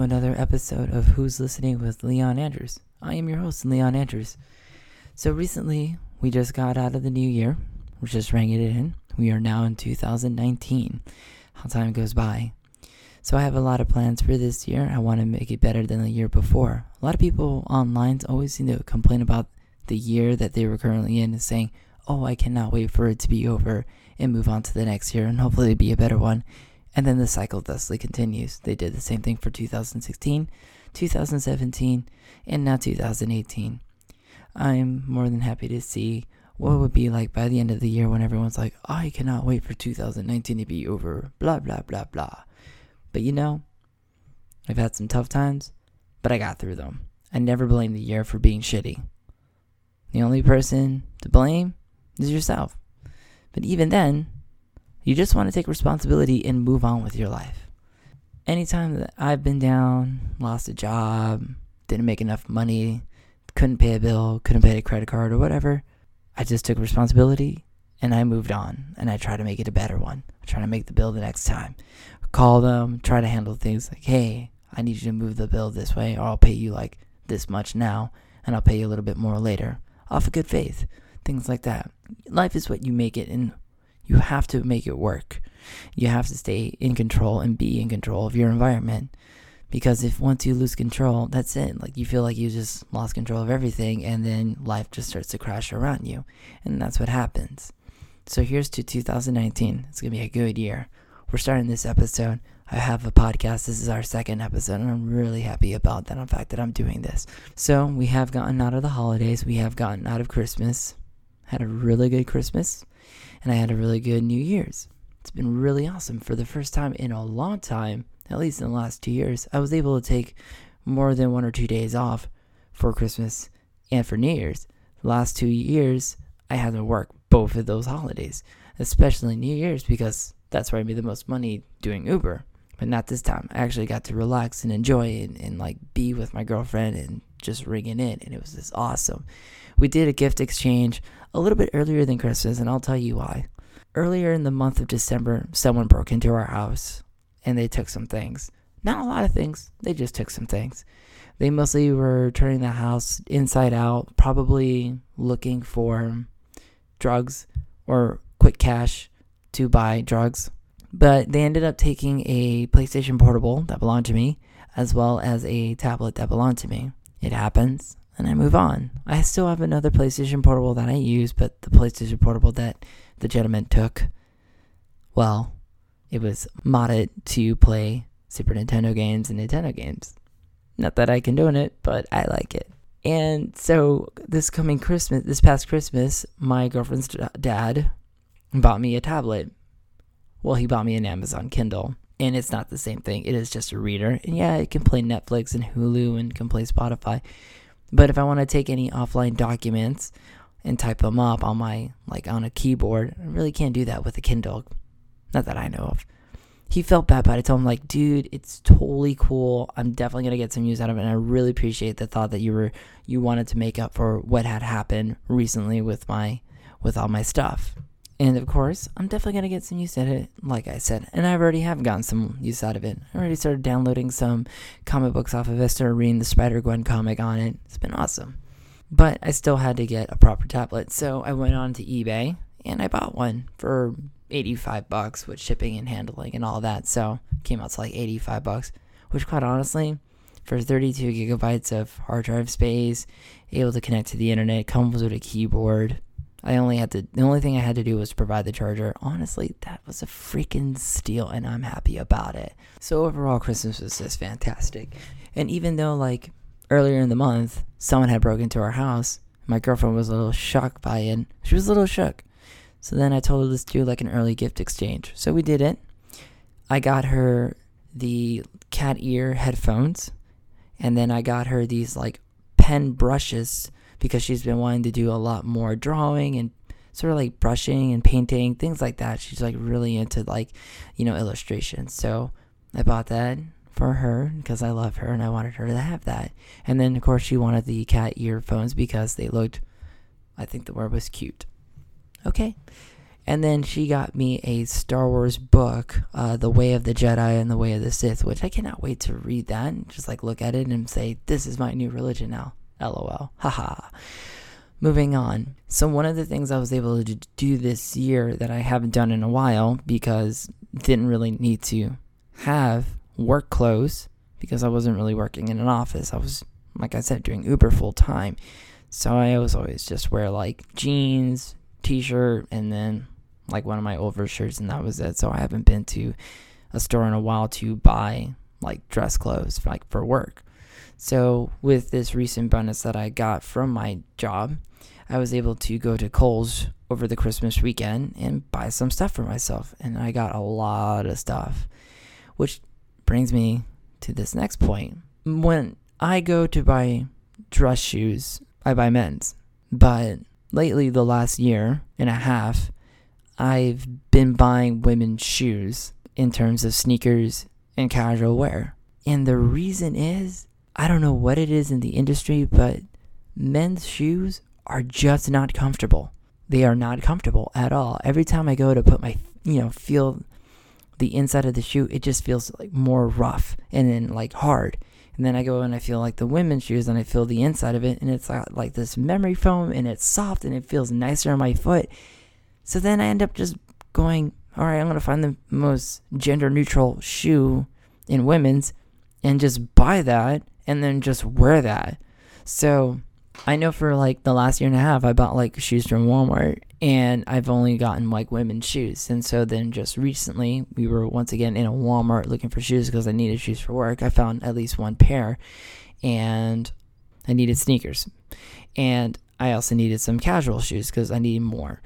another episode of Who's Listening with Leon Andrews. I am your host, Leon Andrews. So recently, we just got out of the new year. We're just ringing it in. We are now in 2019. How time goes by. So I have a lot of plans for this year. I want to make it better than the year before. A lot of people online always seem to complain about the year that they were currently in saying, oh, I cannot wait for it to be over and move on to the next year and hopefully be a better one. And then the cycle thusly continues. They did the same thing for 2016, 2017, and now 2018. I'm more than happy to see what it would be like by the end of the year when everyone's like, I cannot wait for 2019 to be over, blah, blah, blah, blah. But you know, I've had some tough times, but I got through them. I never blame the year for being shitty. The only person to blame is yourself. But even then, you just want to take responsibility and move on with your life. Anytime that I've been down, lost a job, didn't make enough money, couldn't pay a bill, couldn't pay a credit card or whatever, I just took responsibility and I moved on and I try to make it a better one. I try to make the bill the next time. Call them, try to handle things like, hey, I need you to move the bill this way or I'll pay you like this much now and I'll pay you a little bit more later. Off of good faith. Things like that. Life is what you make it and you have to make it work. You have to stay in control and be in control of your environment. Because if once you lose control, that's it. Like you feel like you just lost control of everything and then life just starts to crash around you. And that's what happens. So here's to 2019. It's going to be a good year. We're starting this episode. I have a podcast. This is our second episode, and I'm really happy about that. In fact, that I'm doing this. So we have gotten out of the holidays. We have gotten out of Christmas. Had a really good Christmas and I had a really good New Year's. It's been really awesome. For the first time in a long time, at least in the last two years, I was able to take more than one or two days off for Christmas and for New Year's. The last two years, I had to work both of those holidays, especially New Year's because that's where I made the most money doing Uber. But not this time. I actually got to relax and enjoy and, and like be with my girlfriend and just ringing in, and it was just awesome. We did a gift exchange a little bit earlier than Christmas, and I'll tell you why. Earlier in the month of December, someone broke into our house and they took some things. Not a lot of things, they just took some things. They mostly were turning the house inside out, probably looking for drugs or quick cash to buy drugs. But they ended up taking a PlayStation Portable that belonged to me, as well as a tablet that belonged to me. It happens and I move on. I still have another PlayStation Portable that I use, but the PlayStation Portable that the gentleman took, well, it was modded to play Super Nintendo games and Nintendo games. Not that I condone it, but I like it. And so this coming Christmas, this past Christmas, my girlfriend's dad bought me a tablet. Well, he bought me an Amazon Kindle. And it's not the same thing. It is just a reader. And yeah, it can play Netflix and Hulu and can play Spotify. But if I want to take any offline documents and type them up on my like on a keyboard, I really can't do that with a Kindle. Not that I know of. He felt bad, but I told him like, dude, it's totally cool. I'm definitely gonna get some use out of it, and I really appreciate the thought that you were you wanted to make up for what had happened recently with my with all my stuff. And of course, I'm definitely going to get some use out of it, like I said. And I already have gotten some use out of it. I already started downloading some comic books off of started reading the Spider Gwen comic on it. It's been awesome. But I still had to get a proper tablet. So I went on to eBay and I bought one for 85 bucks with shipping and handling and all that. So came out to like 85 bucks, which quite honestly, for 32 gigabytes of hard drive space, able to connect to the internet, comes with a keyboard I only had to, the only thing I had to do was provide the charger. Honestly, that was a freaking steal, and I'm happy about it. So, overall, Christmas was just fantastic. And even though, like, earlier in the month, someone had broken into our house, my girlfriend was a little shocked by it. She was a little shook. So then I told her let's do like an early gift exchange. So we did it. I got her the cat ear headphones, and then I got her these like pen brushes because she's been wanting to do a lot more drawing and sort of like brushing and painting, things like that. She's like really into like, you know, illustration. So I bought that for her because I love her and I wanted her to have that. And then of course she wanted the cat earphones because they looked I think the word was cute. Okay. And then she got me a Star Wars book, uh, The Way of the Jedi and The Way of the Sith, which I cannot wait to read that and just like look at it and say, this is my new religion now. LOL. Haha. Moving on. So, one of the things I was able to do this year that I haven't done in a while because didn't really need to have work clothes because I wasn't really working in an office. I was, like I said, doing Uber full time. So, I was always just wear like jeans, t shirt, and then like one of my overshirts, and that was it. So, I haven't been to a store in a while to buy like dress clothes like for work. So, with this recent bonus that I got from my job, I was able to go to Kohl's over the Christmas weekend and buy some stuff for myself. And I got a lot of stuff, which brings me to this next point. When I go to buy dress shoes, I buy men's. But lately, the last year and a half, I've been buying women's shoes in terms of sneakers and casual wear. And the reason is I don't know what it is in the industry, but men's shoes are just not comfortable. They are not comfortable at all. Every time I go to put my, you know, feel the inside of the shoe, it just feels like more rough and then like hard. And then I go and I feel like the women's shoes and I feel the inside of it and it's like, like this memory foam and it's soft and it feels nicer on my foot. So then I end up just going, all right, I'm going to find the most gender neutral shoe in women's and just buy that and then just wear that. So I know for like the last year and a half, I bought like shoes from Walmart and I've only gotten like women's shoes. And so then just recently, we were once again in a Walmart looking for shoes because I needed shoes for work. I found at least one pair and I needed sneakers. And I also needed some casual shoes because I needed more.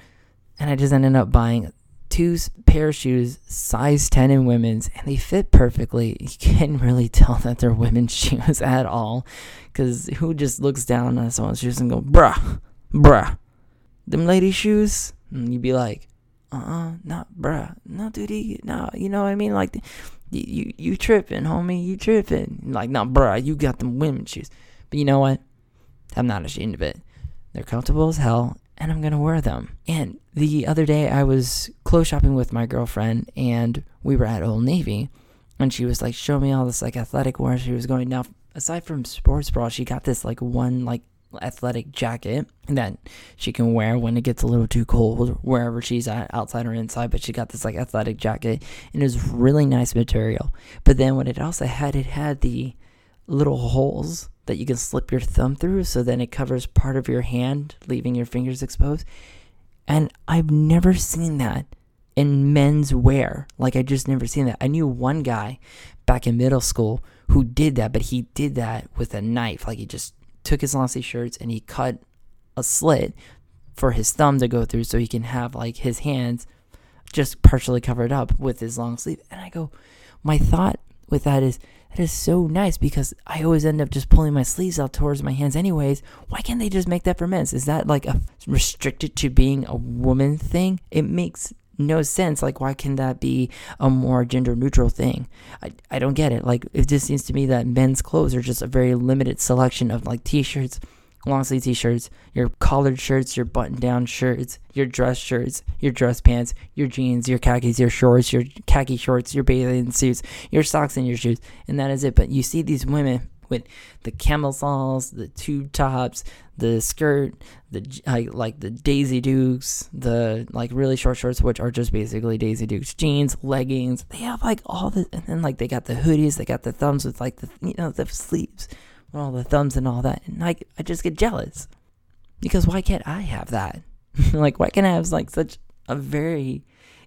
And I just ended up buying two pair of shoes, size 10 in women's, and they fit perfectly. You can't really tell that they're women's shoes at all. Because who just looks down on someone's shoes and go, bruh, bruh, them lady shoes? And you'd be like, uh uh-uh, uh, not bruh, no, dude, no, you know what I mean? Like, you, you, you tripping, homie, you tripping. Like, no, bruh, you got them women's shoes. But you know what? I'm not ashamed of it. They're comfortable as hell, and I'm gonna wear them. And the other day, I was clothes shopping with my girlfriend, and we were at Old Navy, and she was like showing me all this like athletic wear she was going. Now, aside from sports bra, she got this like one like athletic jacket that she can wear when it gets a little too cold wherever she's at outside or inside but she got this like athletic jacket and it was really nice material but then what it also had it had the little holes that you can slip your thumb through so then it covers part of your hand, leaving your fingers exposed. And I've never seen that in men's wear. Like I just never seen that. I knew one guy back in middle school who did that, but he did that with a knife. Like he just took his long sleeve shirts and he cut a slit for his thumb to go through so he can have like his hands just partially covered up with his long sleeve. And I go, my thought with that is that is so nice because I always end up just pulling my sleeves out towards my hands anyways. Why can't they just make that for men? Is that like a restricted to being a woman thing? It makes no sense. Like, why can that be a more gender neutral thing? I, I don't get it. Like, it just seems to me that men's clothes are just a very limited selection of like t shirts, long sleeve t-shirts, your collared shirts, your button-down shirts, your dress shirts, your dress pants, your jeans, your khakis, your shorts, your khaki shorts, your bathing suits, your socks and your shoes, and that is it. But you see these women with the camisoles, the tube tops, the skirt, the like, like the Daisy Dukes, the like really short shorts, which are just basically Daisy Dukes jeans, leggings. They have like all the, and then like they got the hoodies, they got the thumbs with like the you know the sleeves all the thumbs and all that. And like I just get jealous. Because why can't I have that? like why can't I have like such a very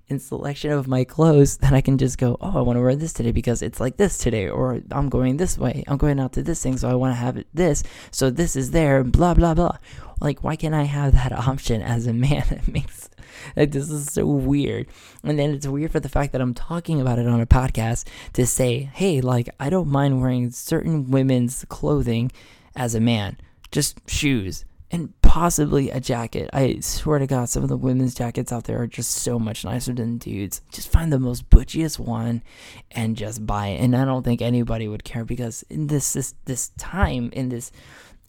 in selection of my clothes that I can just go, oh, I want to wear this today because it's like this today, or I'm going this way, I'm going out to this thing, so I want to have it this, so this is there, blah blah blah. Like, why can't I have that option as a man? It makes like this is so weird. And then it's weird for the fact that I'm talking about it on a podcast to say, hey, like I don't mind wearing certain women's clothing as a man, just shoes and possibly a jacket. I swear to God, some of the women's jackets out there are just so much nicer than dudes. Just find the most butchiest one and just buy it. And I don't think anybody would care because in this this, this time in this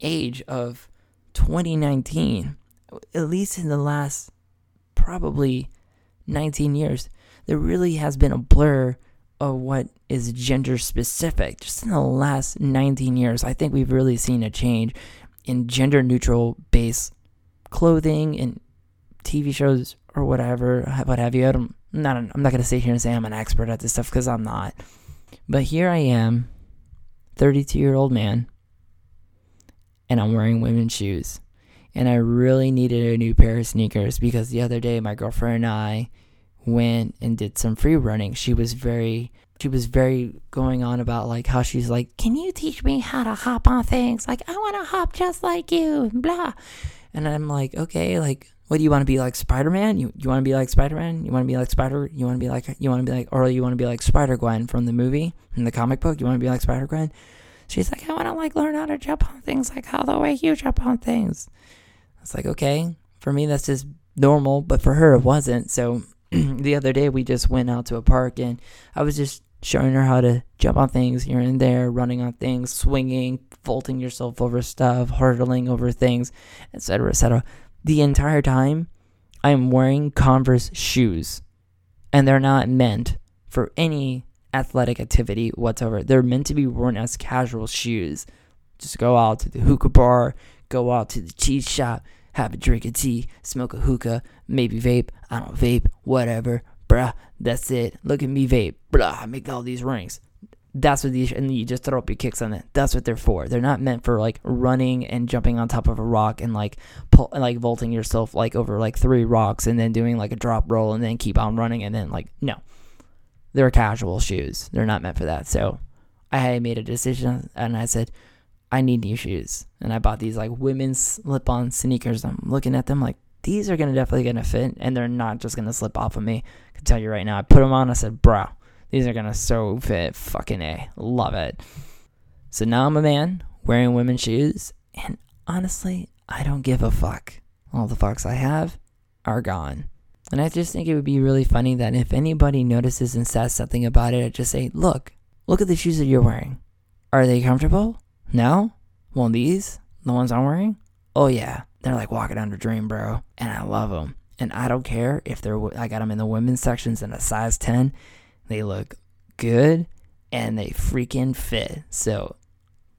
age of 2019, at least in the last probably 19 years, there really has been a blur of what is gender specific. Just in the last 19 years, I think we've really seen a change in gender neutral base clothing and TV shows or whatever, what have you. I'm not, I'm not going to sit here and say I'm an expert at this stuff because I'm not. But here I am, 32 year old man, and I'm wearing women's shoes. And I really needed a new pair of sneakers because the other day my girlfriend and I went and did some free running. She was very she was very going on about like how she's like, "Can you teach me how to hop on things? Like I want to hop just like you." Blah. And I'm like, "Okay, like what do you want to be like Spider-Man? You you want to be like Spider-Man? You want to be like Spider? You want to be like you want to be like or you want to be like Spider-Gwen from the movie in the comic book? You want to be like Spider-Gwen?" She's like, "I want to like learn how to jump on things like how the way you jump on things." It's like, "Okay, for me that's just normal, but for her it wasn't." So the other day we just went out to a park and I was just showing her how to jump on things here and there, running on things, swinging, vaulting yourself over stuff, hurdling over things, etc., etc. The entire time, I am wearing Converse shoes, and they're not meant for any athletic activity whatsoever. They're meant to be worn as casual shoes. Just go out to the hookah bar, go out to the cheese shop, have a drink of tea, smoke a hookah, maybe vape. I don't vape, whatever. Bruh, that's it. Look at me vape. Bruh, I make all these rings. That's what these, and you just throw up your kicks on it. That's what they're for. They're not meant for like running and jumping on top of a rock and like pull, like vaulting yourself like over like three rocks and then doing like a drop roll and then keep on running and then like no, they're casual shoes. They're not meant for that. So I made a decision and I said, I need new shoes. And I bought these like women's slip on sneakers. I'm looking at them like these are gonna definitely gonna fit and they're not just gonna slip off of me. I can tell you right now. I put them on, I said, bro, these are gonna so fit. Fucking A. Love it. So now I'm a man wearing women's shoes, and honestly, I don't give a fuck. All the fucks I have are gone. And I just think it would be really funny that if anybody notices and says something about it, I'd just say, look, look at the shoes that you're wearing. Are they comfortable? No? Well, these, the ones I'm wearing, oh yeah, they're like walking under dream, bro. And I love them. And I don't care if they're, I got them in the women's sections in a size 10. They look good and they freaking fit. So,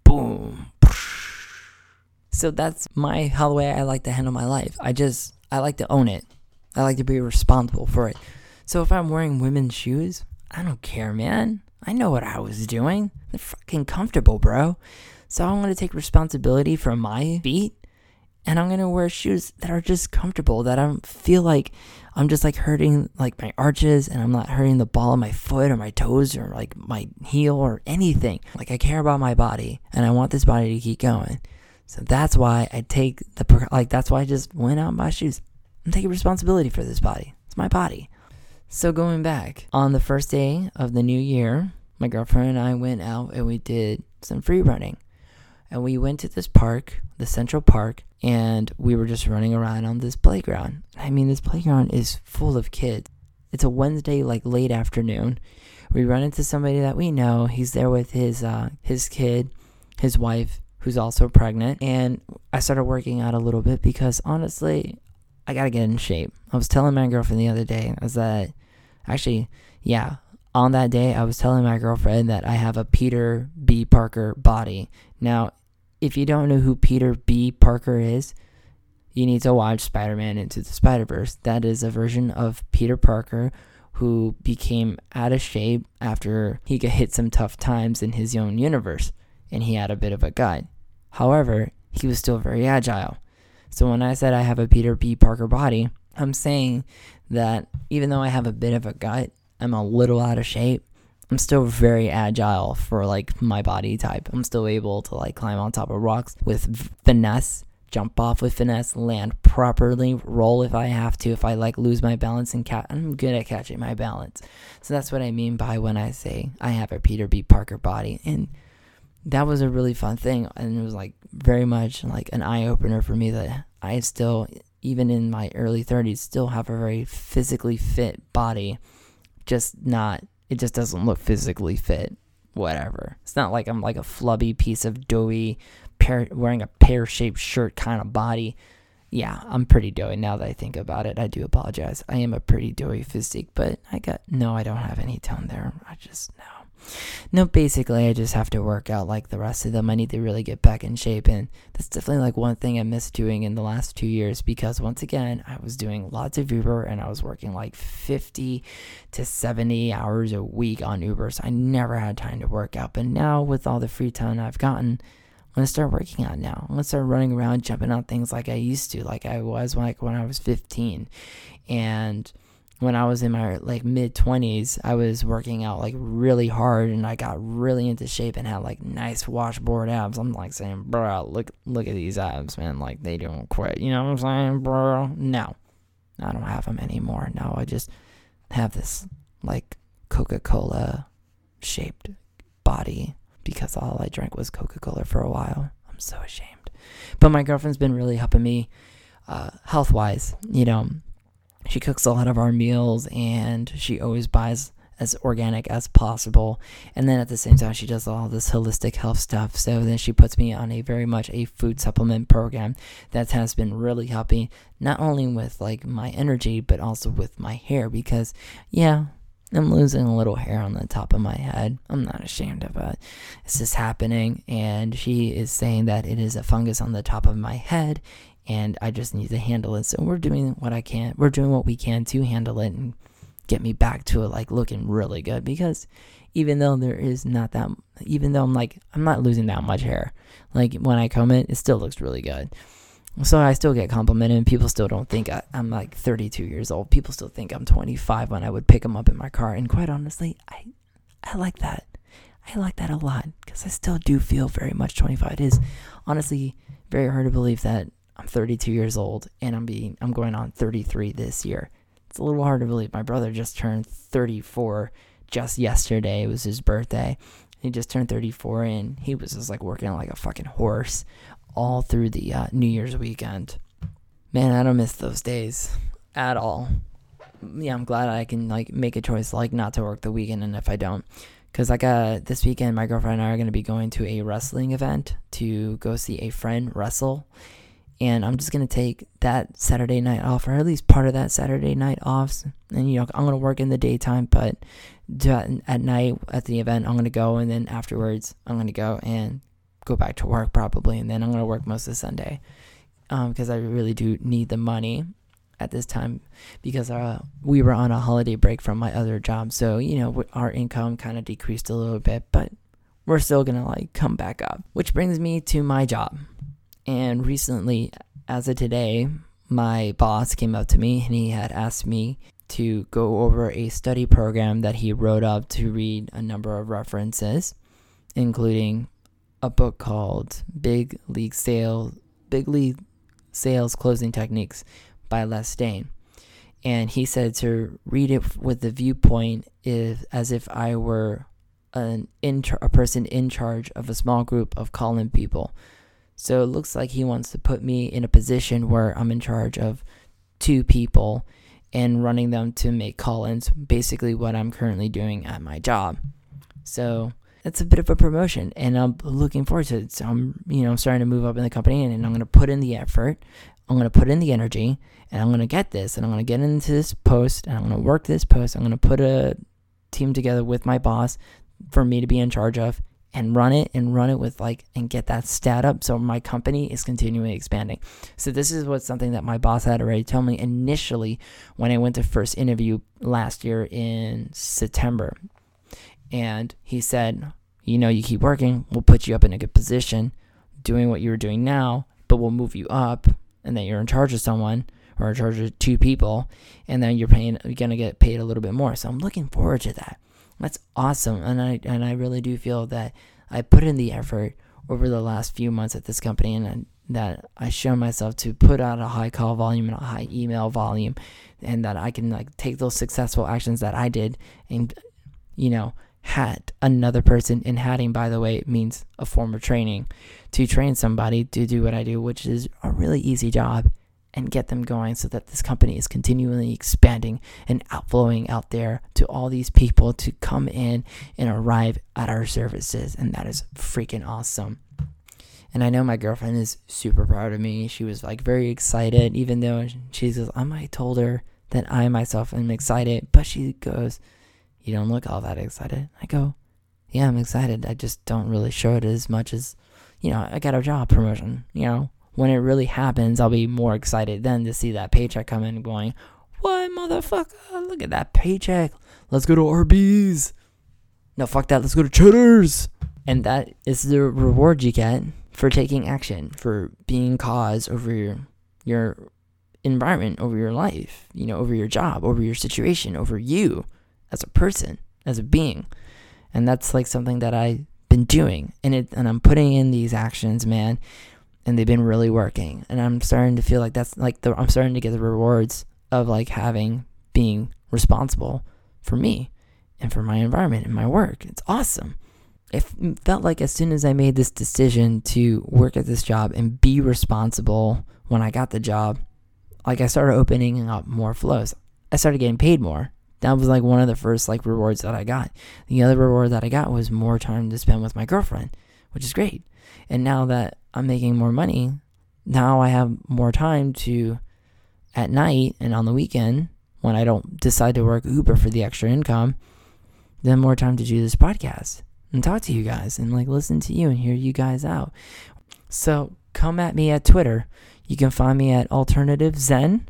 boom. So that's my, how the way I like to handle my life. I just, I like to own it. I like to be responsible for it. So if I'm wearing women's shoes, I don't care, man. I know what I was doing. They're fucking comfortable, bro. So I'm going to take responsibility for my feet and I'm going to wear shoes that are just comfortable that I don't feel like I'm just like hurting like my arches and I'm not hurting the ball of my foot or my toes or like my heel or anything. Like I care about my body and I want this body to keep going. So that's why I take the like that's why I just went out and bought shoes. I'm taking responsibility for this body. It's my body. So going back on the first day of the new year, my girlfriend and I went out and we did some free running and we went to this park, the Central Park, and we were just running around on this playground. I mean, this playground is full of kids. It's a Wednesday, like late afternoon. We run into somebody that we know. He's there with his uh, his kid, his wife, who's also pregnant, and I started working out a little bit because honestly, I gotta get in shape. I was telling my girlfriend the other day, I was that actually, yeah, on that day, I was telling my girlfriend that I have a Peter B. Parker body. Now, if you don't know who Peter B. Parker is, you need to watch Spider Man Into the Spider Verse. That is a version of Peter Parker who became out of shape after he got hit some tough times in his own universe and he had a bit of a gut. However, he was still very agile. So when I said I have a Peter B. Parker body, I'm saying that even though I have a bit of a gut, I'm a little out of shape. I'm still very agile for like my body type. I'm still able to like climb on top of rocks with finesse, jump off with finesse, land properly, roll if I have to. If I like lose my balance and cat, I'm good at catching my balance. So that's what I mean by when I say I have a Peter B. Parker body. And that was a really fun thing. And it was like very much like an eye opener for me that I still, even in my early 30s, still have a very physically fit body just not it just doesn't look physically fit. Whatever. It's not like I'm like a flubby piece of doughy pear, wearing a pear shaped shirt kind of body. yeah, I'm pretty doughy now that I think about it. I do apologize. I am a pretty doughy physique, but I got no, I don't have any tone there. I just no. No, basically, I just have to work out like the rest of them. I need to really get back in shape, and that's definitely like one thing I missed doing in the last two years because once again, I was doing lots of Uber and I was working like 50 to 70 hours a week on Uber, so I never had time to work out. But now, with all the free time I've gotten, I'm gonna start working out now. I'm gonna start running around, jumping on things like I used to, like I was like when I was 15, and when I was in my like mid 20s, I was working out like really hard and I got really into shape and had like nice washboard abs. I'm like saying, bro, look look at these abs, man. Like they don't quit. You know what I'm saying, bro? No, I don't have them anymore. No, I just have this like Coca Cola shaped body because all I drank was Coca Cola for a while. I'm so ashamed. But my girlfriend's been really helping me uh, health wise. You know, she cooks a lot of our meals and she always buys as organic as possible. And then at the same time, she does all this holistic health stuff. So then she puts me on a very much a food supplement program that has been really helping not only with like my energy, but also with my hair because, yeah. I'm losing a little hair on the top of my head. I'm not ashamed of it. It's just happening. And she is saying that it is a fungus on the top of my head and I just need to handle it. So we're doing what I can. We're doing what we can to handle it and get me back to it like looking really good because even though there is not that even though I'm like I'm not losing that much hair. Like when I comb it, it still looks really good. So I still get complimented and people still don't think I, am like 32 years old. People still think I'm 25 when I would pick them up in my car and quite honestly, I I like that. I like that a lot because I still do feel very much 25. It is honestly very hard to believe that I'm 32 years old and I'm being I'm going on 33 this year. It's a little hard to believe. My brother just turned 34 just yesterday. It was his birthday. He just turned 34 and he was just like working like a fucking horse all through the uh, New Year's weekend. Man, I don't miss those days at all. Yeah, I'm glad I can like make a choice like not to work the weekend and if I don't because like uh this weekend my girlfriend and I are going to be going to a wrestling event to go see a friend wrestle and I'm just gonna take that Saturday night off, or at least part of that Saturday night off. And you know, I'm gonna work in the daytime, but at night at the event, I'm gonna go, and then afterwards, I'm gonna go and go back to work probably, and then I'm gonna work most of Sunday, because um, I really do need the money at this time because uh, we were on a holiday break from my other job, so you know our income kind of decreased a little bit, but we're still gonna like come back up. Which brings me to my job. And recently, as of today, my boss came up to me and he had asked me to go over a study program that he wrote up to read a number of references, including a book called Big League Sales Big League Sales Closing Techniques by Les Dane. And he said to read it with the viewpoint if, as if I were an in, a person in charge of a small group of calling people so it looks like he wants to put me in a position where I'm in charge of two people and running them to make call ins, basically what I'm currently doing at my job. So that's a bit of a promotion and I'm looking forward to it. So I'm, you know, I'm starting to move up in the company and, and I'm going to put in the effort. I'm going to put in the energy and I'm going to get this and I'm going to get into this post and I'm going to work this post. I'm going to put a team together with my boss for me to be in charge of and run it and run it with like and get that stat up. So my company is continually expanding. So this is what something that my boss had already told me initially when i went to first interview last year in september. And he said you know you keep working. We'll put you up in a good position doing what you're doing now but we'll move you up and then you're in charge of someone or in charge of two people and then you're paying you're gonna get paid a little bit more. So i'm looking forward to that that's awesome, and I and I really do feel that I put in the effort over the last few months at this company, and I, that I show myself to put out a high call volume and a high email volume, and that I can like take those successful actions that I did, and you know had another person in hatting by the way means a form of training to train somebody to do what I do which is a really easy job and get them going so that this company is continually expanding and outflowing out there to all these people to come in and arrive at our services. And that is freaking awesome. And I know my girlfriend is super proud of me. She was like very excited, even though she says, I might told her that I myself am excited, but she goes, You don't look all that excited. I go, Yeah, I'm excited. I just don't really show it as much as, you know, I got a job promotion. You know, when it really happens, I'll be more excited then to see that paycheck come in going, What, motherfucker? Look at that paycheck. Let's go to Arby's. No, fuck that. Let's go to Cheddar's. And that is the reward you get for taking action, for being cause over your your environment, over your life, you know, over your job, over your situation, over you as a person, as a being. And that's like something that I've been doing. And it and I'm putting in these actions, man, and they've been really working. And I'm starting to feel like that's like the I'm starting to get the rewards of like having being responsible for me and for my environment and my work. It's awesome. It felt like as soon as I made this decision to work at this job and be responsible when I got the job, like I started opening up more flows. I started getting paid more. That was like one of the first like rewards that I got. The other reward that I got was more time to spend with my girlfriend, which is great. And now that I'm making more money, now I have more time to at night and on the weekend when I don't decide to work Uber for the extra income, then more time to do this podcast and talk to you guys and like listen to you and hear you guys out. So come at me at Twitter. You can find me at Alternative Zen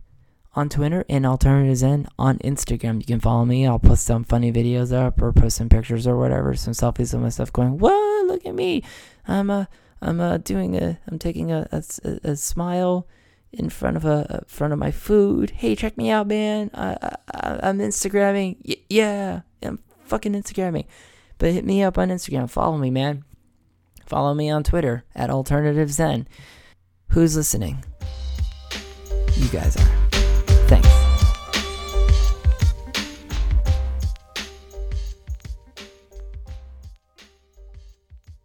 on Twitter and Alternative Zen on Instagram. You can follow me. I'll post some funny videos up or post some pictures or whatever, some selfies of myself going, "Whoa, look at me! I'm a, I'm a doing a, I'm taking a, a, a smile." in front of a front of my food. Hey, check me out, man. I, I I'm Instagramming. Y- yeah, I'm fucking Instagramming. But hit me up on Instagram. Follow me, man. Follow me on Twitter at Alternative Zen. Who's listening? You guys are. Thanks.